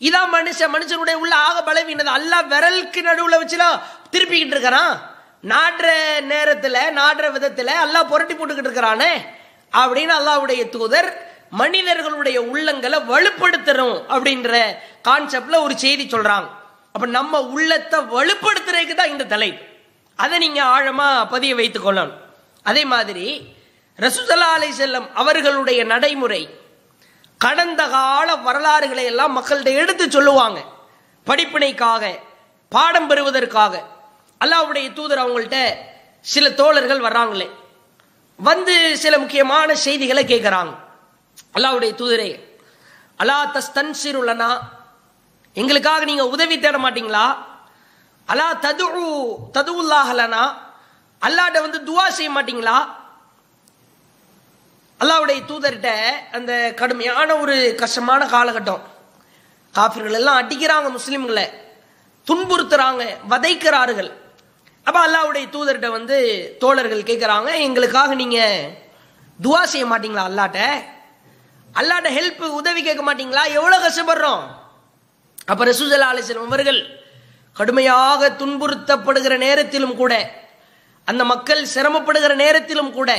இதான் மனுஷன். மனுஷனுடைய உள்ள ஆக பலவீனது. அல்ல விரலுக்கு நடுவுல வச்சுலாம் திருப்பிக்கிட்டு இருக்கிறான் நாடுற நேரத்துல நாடுற விதத்துல அல்லா புரட்டி போட்டுக்கிட்டு இருக்கிறானே. அப்படின்னு அல்லாவுடைய தூதர் மனிதர்களுடைய உள்ளங்களை வலுப்படுத்தணும் அப்படின்ற கான்செப்ட்ல ஒரு செய்தி சொல்றாங்க. அப்ப நம்ம உள்ளத்தை வலுப்படுத்துறதுக்கு தான் இந்த தலைப்பு அதை நீங்க ஆழமா பதிய வைத்துக் கொள்ளணும். அதே மாதிரி ரசூசல்லா அலை செல்லம் அவர்களுடைய நடைமுறை கடந்த கால வரலாறுகளை எல்லாம் மக்கள்கிட்ட எடுத்து சொல்லுவாங்க. படிப்பினைக்காக பாடம் பெறுவதற்காக. அல்லாஹ்வுடைய தூதர் அவங்கள்ட்ட சில தோழர்கள் வர்றாங்களே. வந்து சில முக்கியமான செய்திகளை கேட்குறாங்க. அல்லாவுடைய தூதரே அலா தஸ்தன்சிருலனா எங்களுக்காக நீங்க உதவி தேட மாட்டீங்களா? அலா தது ததுவுல்லாஹலனா அல்லாட்ட வந்து துவா செய்ய மாட்டீங்களா? அல்லாவுடைய தூதர்கிட்ட அந்த கடுமையான ஒரு கஷ்டமான காலகட்டம். காஃபிர்கள் எல்லாம் அடிக்கிறாங்க முஸ்லிம்களை. துன்புறுத்துறாங்க வதைக்கிறார்கள். அப்ப அல்லாவுடைய தூதர்கிட்ட வந்து தோழர்கள் கேட்குறாங்க எங்களுக்காக நீங்க துவா செய்ய மாட்டீங்களா அல்லாட்ட? அல்லாட்ட ஹெல்ப் உதவி கேட்க மாட்டீங்களா? எவ்வளவு கஷ்டப்படுறோம்? அப்ப ரசூசல்லா அலிஸ்லம் அவர்கள் கடுமையாக துன்புறுத்தப்படுகிற நேரத்திலும் கூட அந்த மக்கள் சிரமப்படுகிற நேரத்திலும் கூட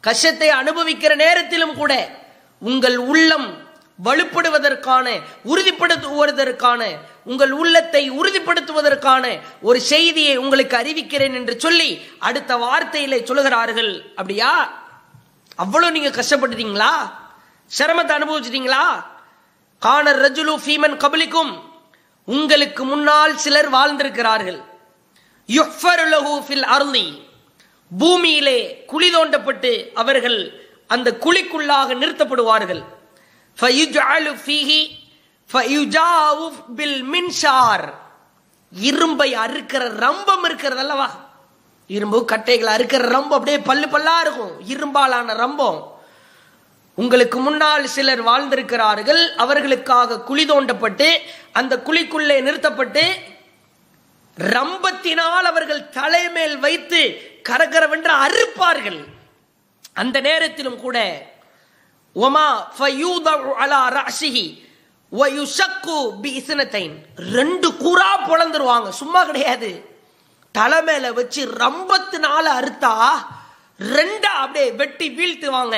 கஷ்டத்தை அனுபவிக்கிற நேரத்திலும் கூட உங்கள் உள்ளம் வலுப்படுவதற்கான உறுதிப்படுத்துவதற்கான உங்கள் உள்ளத்தை உறுதிப்படுத்துவதற்கான ஒரு செய்தியை உங்களுக்கு அறிவிக்கிறேன் என்று சொல்லி அடுத்த வார்த்தையிலே சொல்லுகிறார்கள். அப்படியா? அவ்வளவு நீங்க கஷ்டப்பட்டுட்டீங்களா? சிரமத்தை அனுபவிச்சிட்டீங்களா? காணர் ரஜுலு ஃபீமன் கபலிக்கும் உங்களுக்கு முன்னால் சிலர் வாழ்ந்திருக்கிறார்கள். யுஃபருலகு ஃபில் அருளி பூமியிலே குழி தோண்டப்பட்டு அவர்கள் அந்த குழிக்குள்ளாக நிறுத்தப்படுவார்கள். ஃபயுஜாலு ஃபீஹி ஃபயுஜாவு பில் மின்ஷார். இரும்பை அறுக்கிற ரம்பம் இருக்கிறது அல்லவா? இரும்பு கட்டைகளை அறுக்கிற ரம்பம் அப்படியே பல்லு பல்லா இருக்கும். இரும்பாலான ரம்பம். உங்களுக்கு முன்னால் சிலர் வாழ்ந்திருக்கிறார்கள் அவர்களுக்காக குழி தோண்டப்பட்டு அந்த குழிக்குள்ளே நிறுத்தப்பட்டு ரம்பத்தினால் அவர்கள் தலைமேல் வைத்து கரகரவென்று அறுப்பார்கள். அந்த நேரத்திலும் கூட ஒமா அலா ரஅசிஹி ரெண்டு கூறா பொழந்துருவாங்க சும்மா கிடையாது. தலை மேல வச்சு ரம்பத்தினால அறுத்தா ரெண்டா அப்படியே வெட்டி வீழ்த்துவாங்க.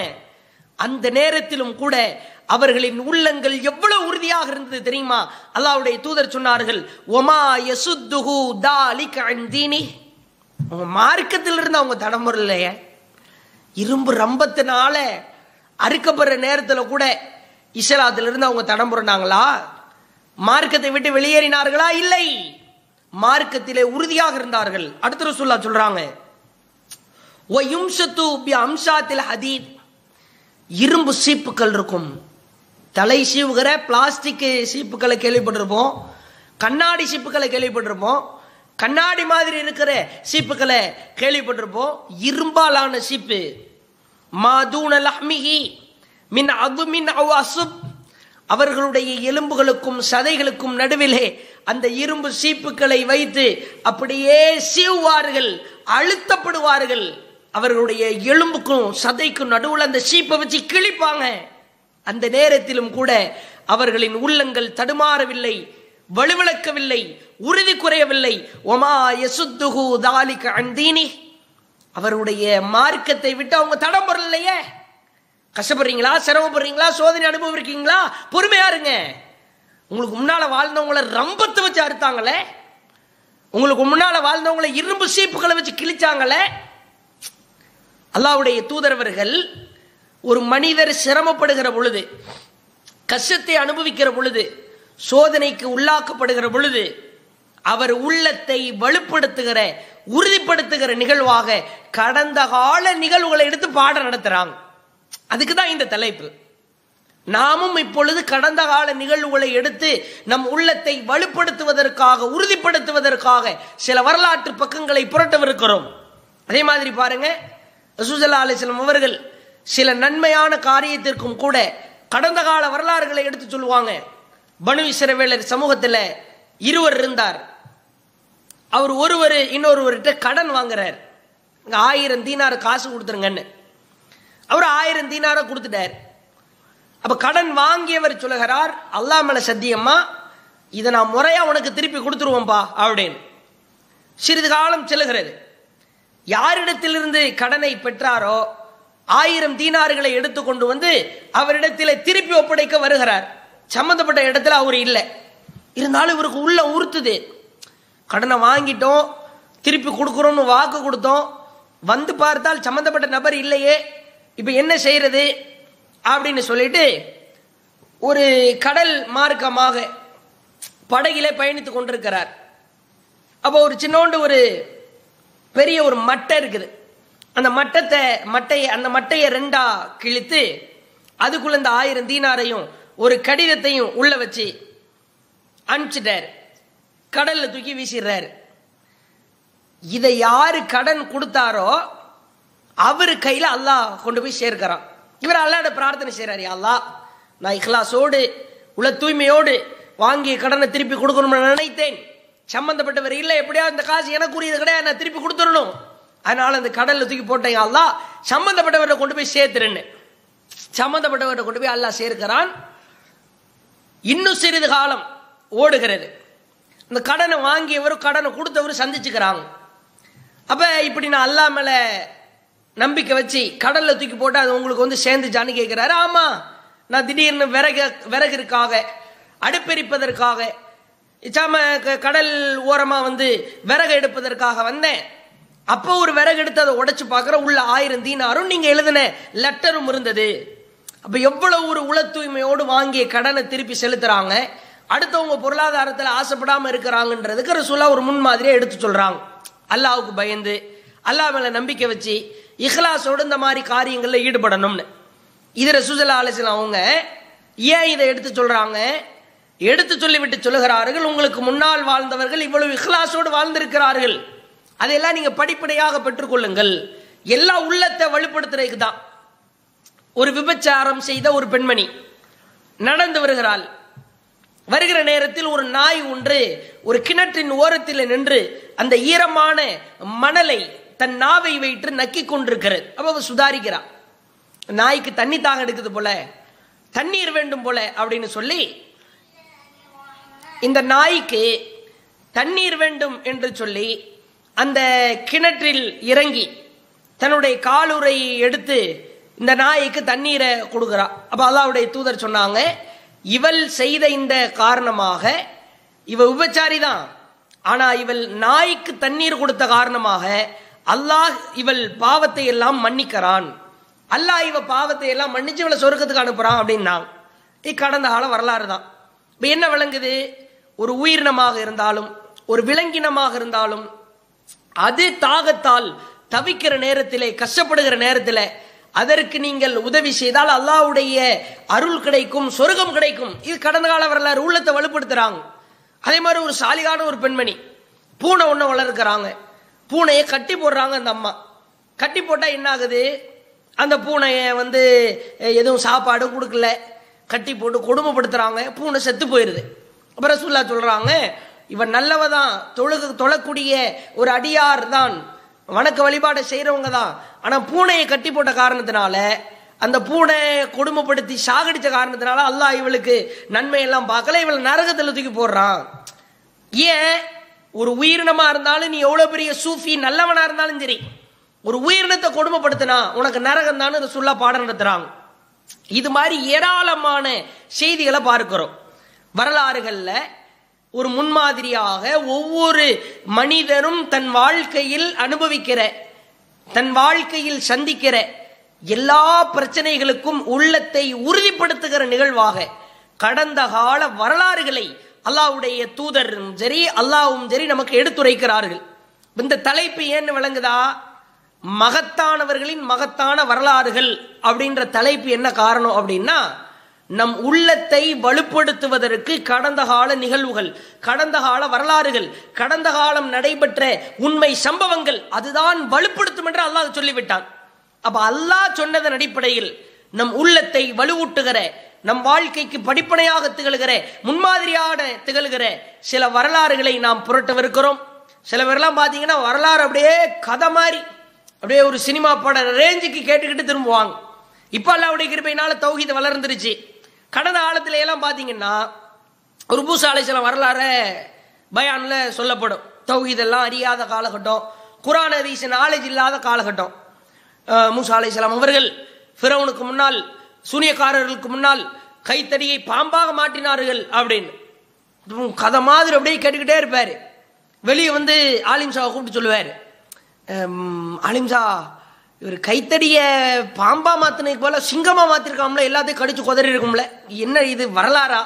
அந்த நேரத்திலும் கூட அவர்களின் உள்ளங்கள் எவ்வளவு உறுதியாக இருந்தது தெரியுமா? அல்லாவுடைய தூதர் சொன்னார்கள் ஒமா யசுத்துஹு தாலிக அன் தீனி உங்க மார்க்கத்தில் இருந்து அவங்க தடமுறையிலையே இரும்பு ரம்பத்தினால அறுக்கப்படுற நேரத்தில் கூட இஸ்லாத்திலிருந்து அவங்க தடம்புறனாங்களா மார்க்கத்தை விட்டு வெளியேறினார்களா? இல்லை. மார்க்கத்திலே உறுதியாக இருந்தார்கள். அடுத்த சொல்லா சொல்றாங்க அம்சாத்தில் ஹதீத். இரும்பு சீப்புகள் இருக்கும். தலை சீவுகிற பிளாஸ்டிக் சீப்புகளை கேள்விப்பட்டிருப்போம். கண்ணாடி சீப்புகளை கேள்விப்பட்டிருப்போம். கண்ணாடி மாதிரி இருக்கிற சீப்புகளை கேள்விப்பட்டிருப்போம். இரும்பாலான சீப்பு. மாதூன லஹ்மிஹி மின் அது மின் அவ் அசுப். அவர்களுடைய எலும்புகளுக்கும் சதைகளுக்கும் நடுவிலே அந்த இரும்பு சீப்புகளை வைத்து அப்படியே சீவுவார்கள் அழுத்தப்படுவார்கள். அவர்களுடைய எலும்புக்கும் சதைக்கும் நடுவில் அந்த சீப்பை வச்சு கிழிப்பாங்க. அந்த நேரத்திலும் கூட அவர்களின் உள்ளங்கள் தடுமாறவில்லை வலுவிழக்கவில்லை உறுதி குறையவில்லை. ஒமா யசுத்துஹு தாலிக அந்தீனி அவருடைய மார்க்கத்தை விட்டு அவங்க தடம் பொருளையே கஷ்டப்படுறீங்களா? சிரமப்படுறீங்களா? சோதனை அனுபவிருக்கீங்களா பொறுமையா இருங்க. உங்களுக்கு முன்னால வாழ்ந்தவங்களை ரம்பத்தை வச்சு அறுத்தாங்களே. உங்களுக்கு முன்னால வாழ்ந்தவங்களை இரும்பு சீப்புகளை வச்சு கிழிச்சாங்களே. அல்லாவுடைய தூதரவர்கள் ஒரு மனிதர் சிரமப்படுகிற பொழுது கஷ்டத்தை அனுபவிக்கிற பொழுது சோதனைக்கு உள்ளாக்கப்படுகிற பொழுது அவர் உள்ளத்தை வலுப்படுத்துகிற உறுதிப்படுத்துகிற நிகழ்வாக கடந்த கால நிகழ்வுகளை எடுத்து பாடம் நடத்துறாங்க. அதுக்கு தான் இந்த தலைப்பு. நாமும் இப்பொழுது கடந்த கால நிகழ்வுகளை எடுத்து நம் உள்ளத்தை வலுப்படுத்துவதற்காக உறுதிப்படுத்துவதற்காக சில வரலாற்று பக்கங்களை புரட்டவிருக்கிறோம். அதே மாதிரி பாருங்க ரசூசல்லா அலிஸ்லம் அவர்கள் சில நன்மையான காரியத்திற்கும் கூட கடந்த கால வரலாறுகளை எடுத்து சொல்லுவாங்க. பனு இஸ்ரவேலர் சமூகத்தில் இருவர் இருந்தார். அவர் ஒருவர் இன்னொருவர்கிட்ட கடன் வாங்குறார். ஆயிரம் தீனார காசு கொடுத்துருங்கன்னு. அவர் ஆயிரம் தீனார கொடுத்துட்டார். அப்ப கடன் வாங்கியவர் சொல்லுகிறார் அல்லாஹ் மேல சத்தியம்மா இதை நான் முறையா உனக்கு திருப்பி கொடுத்துருவோம்பா அப்படின்னு. சிறிது காலம் செல்லுகிறது. யாரிடத்திலிருந்து கடனை பெற்றாரோ ஆயிரம் தீனாறுகளை எடுத்துக்கொண்டு வந்து அவரிடத்தில் திருப்பி ஒப்படைக்க வருகிறார். சம்பந்தப்பட்ட இடத்துல அவர் இல்லை. இருந்தாலும் இவருக்கு உள்ள உறுத்துது. கடனை வாங்கிட்டோம் திருப்பி கொடுக்குறோம்னு வாக்கு கொடுத்தோம். வந்து பார்த்தால் சம்பந்தப்பட்ட நபர் இல்லையே. இப்போ என்ன செய்யறது? அப்படின்னு சொல்லிட்டு ஒரு கடல் மார்க்கமாக படகில பயணித்து கொண்டிருக்கிறார். அப்போ ஒரு சின்னோண்டு ஒரு பெரிய ஒரு மட்டை இருக்குது. அந்த மட்டத்தை மட்டையை அந்த மட்டையை ரெண்டா கிழித்து அதுக்குள்ள இந்த ஆயிரம் தீனாரையும் ஒரு கடிதத்தையும் உள்ள வச்சு அனுப்பிச்சிட்டார். கடல்ல தூக்கி வீசிடுறாரு. இதை யாரு கடன் கொடுத்தாரோ அவர் கையில அல்லாஹ் கொண்டு போய் சேர்க்கிறான். இவர் அல்லாட பிரார்த்தனை செய்யறாரு அல்லாஹ் நான் இஹ்லாசோடு உள்ள தூய்மையோடு வாங்கிய கடனை திருப்பி கொடுக்கணும்னு நினைத்தேன். சம்பந்தப்பட்டவர் இல்லை எப்படியாவது இந்த காசு எனக்கு உரியது கிடையாது நான் திருப்பி கொடுத்துடணும். அதனால அந்த கடல்ல தூக்கி போட்டேன் அல்லா சம்பந்தப்பட்டவரை கொண்டு போய் சேர்த்துருன்னு சம்பந்தப்பட்டவரை கொண்டு போய் அல்லா சேர்க்கிறான். இன்னும் சிறிது காலம் ஓடுகிறது. இந்த கடனை வாங்கியவரும் கடனை கொடுத்தவரும் சந்திச்சுக்கிறாங்க. அப்ப இப்படி நான் அல்லா நம்பிக்கை வச்சு கடல்ல தூக்கி போட்டு அது உங்களுக்கு வந்து சேர்ந்துச்சான்னு கேட்கிறாரு ஆமா நான் திடீர்னு விறகு விறகிற்காக அடுப்பெரிப்பதற்காக இச்சாம க- கடல் ஓரமா வந்து விறகு எடுப்பதற்காக வந்தேன். அப்போ ஒரு விறகு எடுத்து அதை உடைச்சு பார்க்குற உள்ள ஆயிரம் தீனாரும் நீங்க எழுதின லெட்டரும் இருந்தது. அப்ப எவ்வளவு ஒரு உள தூய்மையோடு வாங்கிய கடனை திருப்பி செலுத்துறாங்க. அடுத்தவங்க பொருளாதாரத்தில் ஆசைப்படாம இருக்கிறாங்கன்றதுக்கு ரசூலா ஒரு முன்மாதிரியை எடுத்து சொல்றாங்க. அல்லாவுக்கு பயந்து அல்லாஹ் மேல நம்பிக்கை வச்சு இஹ்லாஸோடு இந்த மாதிரி காரியங்களில் ஈடுபடணும்னு. இது ரசூசல்லா அலிஸ்லாம் அவங்க ஏன் இதை எடுத்து சொல்றாங்க? எடுத்து சொல்லிவிட்டு சொல்லுகிறார்கள். உங்களுக்கு முன்னால் வாழ்ந்தவர்கள் இவ்வளவு இஹ்லாசோடு வாழ்ந்திருக்கிறார்கள். அதையெல்லாம் நீங்க படிப்படியாக பெற்றுக்கொள்ளுங்கள். எல்லா உள்ளத்தை வலுப்படுத்துறதுக்கு தான் ஒரு விபச்சாரம் செய்த ஒரு பெண்மணி நடந்து வருகிறாள். வருகிற நேரத்தில் ஒரு நாய் ஒன்று ஒரு கிணற்றின் ஓரத்தில் நின்று அந்த ஈரமான மணலை தன் நாவை வைத்து நக்கி கொண்டிருக்கிறது. அப்ப சுதாரிக்கிறான். நாய்க்கு தண்ணி தாக எடுக்குது போல தண்ணீர் வேண்டும் போல அப்படின்னு சொல்லி இந்த நாய்க்கு தண்ணீர் வேண்டும் என்று சொல்லி அந்த கிணற்றில் இறங்கி தன்னுடைய காலுரை எடுத்து இந்த நாய்க்கு தண்ணீரை கொடுக்குறா. அப்ப அல்லாவுடைய தூதர் சொன்னாங்க இவள் செய்த இந்த காரணமாக இவ உபச்சாரி தான் ஆனா இவள் நாய்க்கு தண்ணீர் கொடுத்த காரணமாக அல்லாஹ் இவள் பாவத்தை எல்லாம் மன்னிக்கிறான். அல்லாஹ் இவ பாவத்தை எல்லாம் மன்னிச்சு இவளை சொர்க்கத்துக்கு அனுப்புறான் அப்படின்னாங்க. இது கடந்த கால வரலாறு தான். இப்ப என்ன விளங்குது? ஒரு உயிரினமாக இருந்தாலும் ஒரு விலங்கினமாக இருந்தாலும் அது தாகத்தால் தவிக்கிற நேரத்திலே கஷ்டப்படுகிற நேரத்தில் அதற்கு நீங்கள் உதவி செய்தால் அல்லாஹ்வுடைய அருள் கிடைக்கும் சொர்க்கம் கிடைக்கும். இது கடந்த கால வரலாறு உள்ளத்தை வலுப்படுத்துறாங்க. அதே மாதிரி ஒரு சாலிகான ஒரு பெண்மணி பூனை ஒன்று வளர்க்குறாங்க. பூனையை கட்டி போடுறாங்க அந்த அம்மா. கட்டி போட்டால் என்ன ஆகுது அந்த பூனையை வந்து எதுவும் சாப்பாடு கொடுக்கல. கட்டி போட்டு கொடுமைப்படுத்துறாங்க. பூனை செத்து போயிடுது அப்புறம் ரசூல்லா சொல்கிறாங்க இவன் நல்லவ தான் தொழுகு தொழக்கூடிய ஒரு அடியார் தான் வணக்க வழிபாடு செய்கிறவங்க தான். ஆனால் பூனையை கட்டி போட்ட காரணத்தினால அந்த பூனை கொடுமைப்படுத்தி சாகடித்த காரணத்தினால அல்லாஹ் இவளுக்கு நன்மையெல்லாம் பார்க்கல இவளை நரகத்தில் தூக்கி போடுறான். ஏன்? ஒரு உயிரினமாக இருந்தாலும் நீ எவ்வளோ பெரிய சூஃபி நல்லவனாக இருந்தாலும் சரி ஒரு உயிரினத்தை கொடுமைப்படுத்தினா உனக்கு நரகம் தான் சொல்ல பாடம் நடத்துகிறாங்க இது மாதிரி ஏராளமான செய்திகளை பார்க்கிறோம். வரலாறுகளில் ஒரு முன்மாதிரியாக ஒவ்வொரு மனிதரும் தன் வாழ்க்கையில் அனுபவிக்கிற தன் வாழ்க்கையில் சந்திக்கிற எல்லா பிரச்சனைகளுக்கும் உள்ளத்தை உறுதிப்படுத்துகிற நிகழ்வாக கடந்த கால வரலாறுகளை அல்லாஹ்வுடைய தூதரும் சரி அல்லாவும் சரி நமக்கு எடுத்துரைக்கிறார்கள். இந்த தலைப்பு ஏன்னு விளங்குதா? மகத்தானவர்களின் மகத்தான வரலாறுகள் அப்படின்ற தலைப்பு என்ன காரணம் அப்படின்னா நம் உள்ளத்தை வலுப்படுத்துவதற்கு கடந்த கால நிகழ்வுகள் கடந்த கால வரலாறுகள் கடந்த காலம் நடைபெற்ற உண்மை சம்பவங்கள் அதுதான் வலுப்படுத்தும் என்று அல்லாஹ் சொல்லிவிட்டான். அப்ப அல்லாஹ் சொன்னதன் அடிப்படையில் நம் உள்ளத்தை வலுவூட்டுகிற நம் வாழ்க்கைக்கு படிப்பனையாக திகழ்கிற முன்மாதிரியாக திகழ்கிற சில வரலாறுகளை நாம் புரட்டவிருக்கிறோம். சில பேர்லாம் பார்த்தீங்கன்னா வரலாறு அப்படியே கதை மாதிரி அப்படியே ஒரு சினிமா பட ரேஞ்சுக்கு கேட்டுக்கிட்டு திரும்புவாங்க. இப்போ அல்லாவுடைய கிருபையினால தௌஹீது வளர்ந்துருச்சு. கடந்த காலத்துல எல்லாம் பார்த்தீங்கன்னா ஒரு பூசா அலைசலம் வரலாறு பயான்ல சொல்லப்படும். தௌஹீதெல்லாம் அறியாத காலகட்டம். குரான் ஹதீஸ் நாலேஜ் இல்லாத காலகட்டம். அஹ் மூசா அலைஹிஸ்ஸலாம் அவர்கள் ஃபிரௌனுக்கு முன்னால் சூனியக்காரர்களுக்கு முன்னால் கைத்தடியை பாம்பாக மாட்டினார்கள் அப்படின்னு. கதை மாதிரி அப்படியே கேட்டுக்கிட்டே இருப்பாரு. வெளியே வந்து ஆலிம்சாவை கூப்பிட்டு சொல்லுவார். ஆலிம்சா இவர் கைத்தடிய பாம்பா மாத்தினதுக்கு போல சிங்கமா மாத்திருக்காமல எல்லாத்தையும் கடிச்சு குதறி இருக்கும்ல. என்ன இது வரலாறா?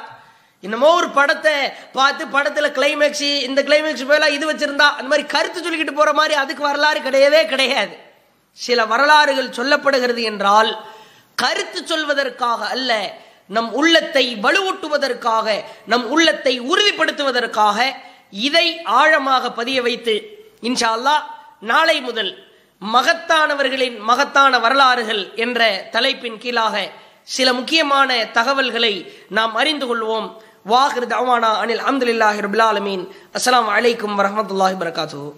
என்னமோ ஒரு படத்தை பார்த்து படத்துல கிளைமேக்ஸ் இந்த கிளைமேக்ஸ் போல இது வச்சிருந்தா அந்த மாதிரி கருத்து சொல்லிக்கிட்டு போற மாதிரி அதுக்கு வரலாறு கிடையவே கிடையாது. சில வரலாறுகள் சொல்லப்படுகிறது என்றால் கருத்து சொல்வதற்காக அல்ல நம் உள்ளத்தை வலுவூட்டுவதற்காக நம் உள்ளத்தை உறுதிப்படுத்துவதற்காக இதை ஆழமாக பதிய வைத்து இன்ஷா அல்லா நாளை முதல் மகத்தானவர்களின் மகத்தான வரலாறுகள் என்ற தலைப்பின் கீழாக சில முக்கியமான தகவல்களை நாம் அறிந்து கொள்வோம். வாஹிர் தவானா அனில் அஹமதுல்லாஹி ரபுல் அஸ்லாம் அலைக்கும் வரஹ்மத்துல்லாஹி வரகாத்துஹு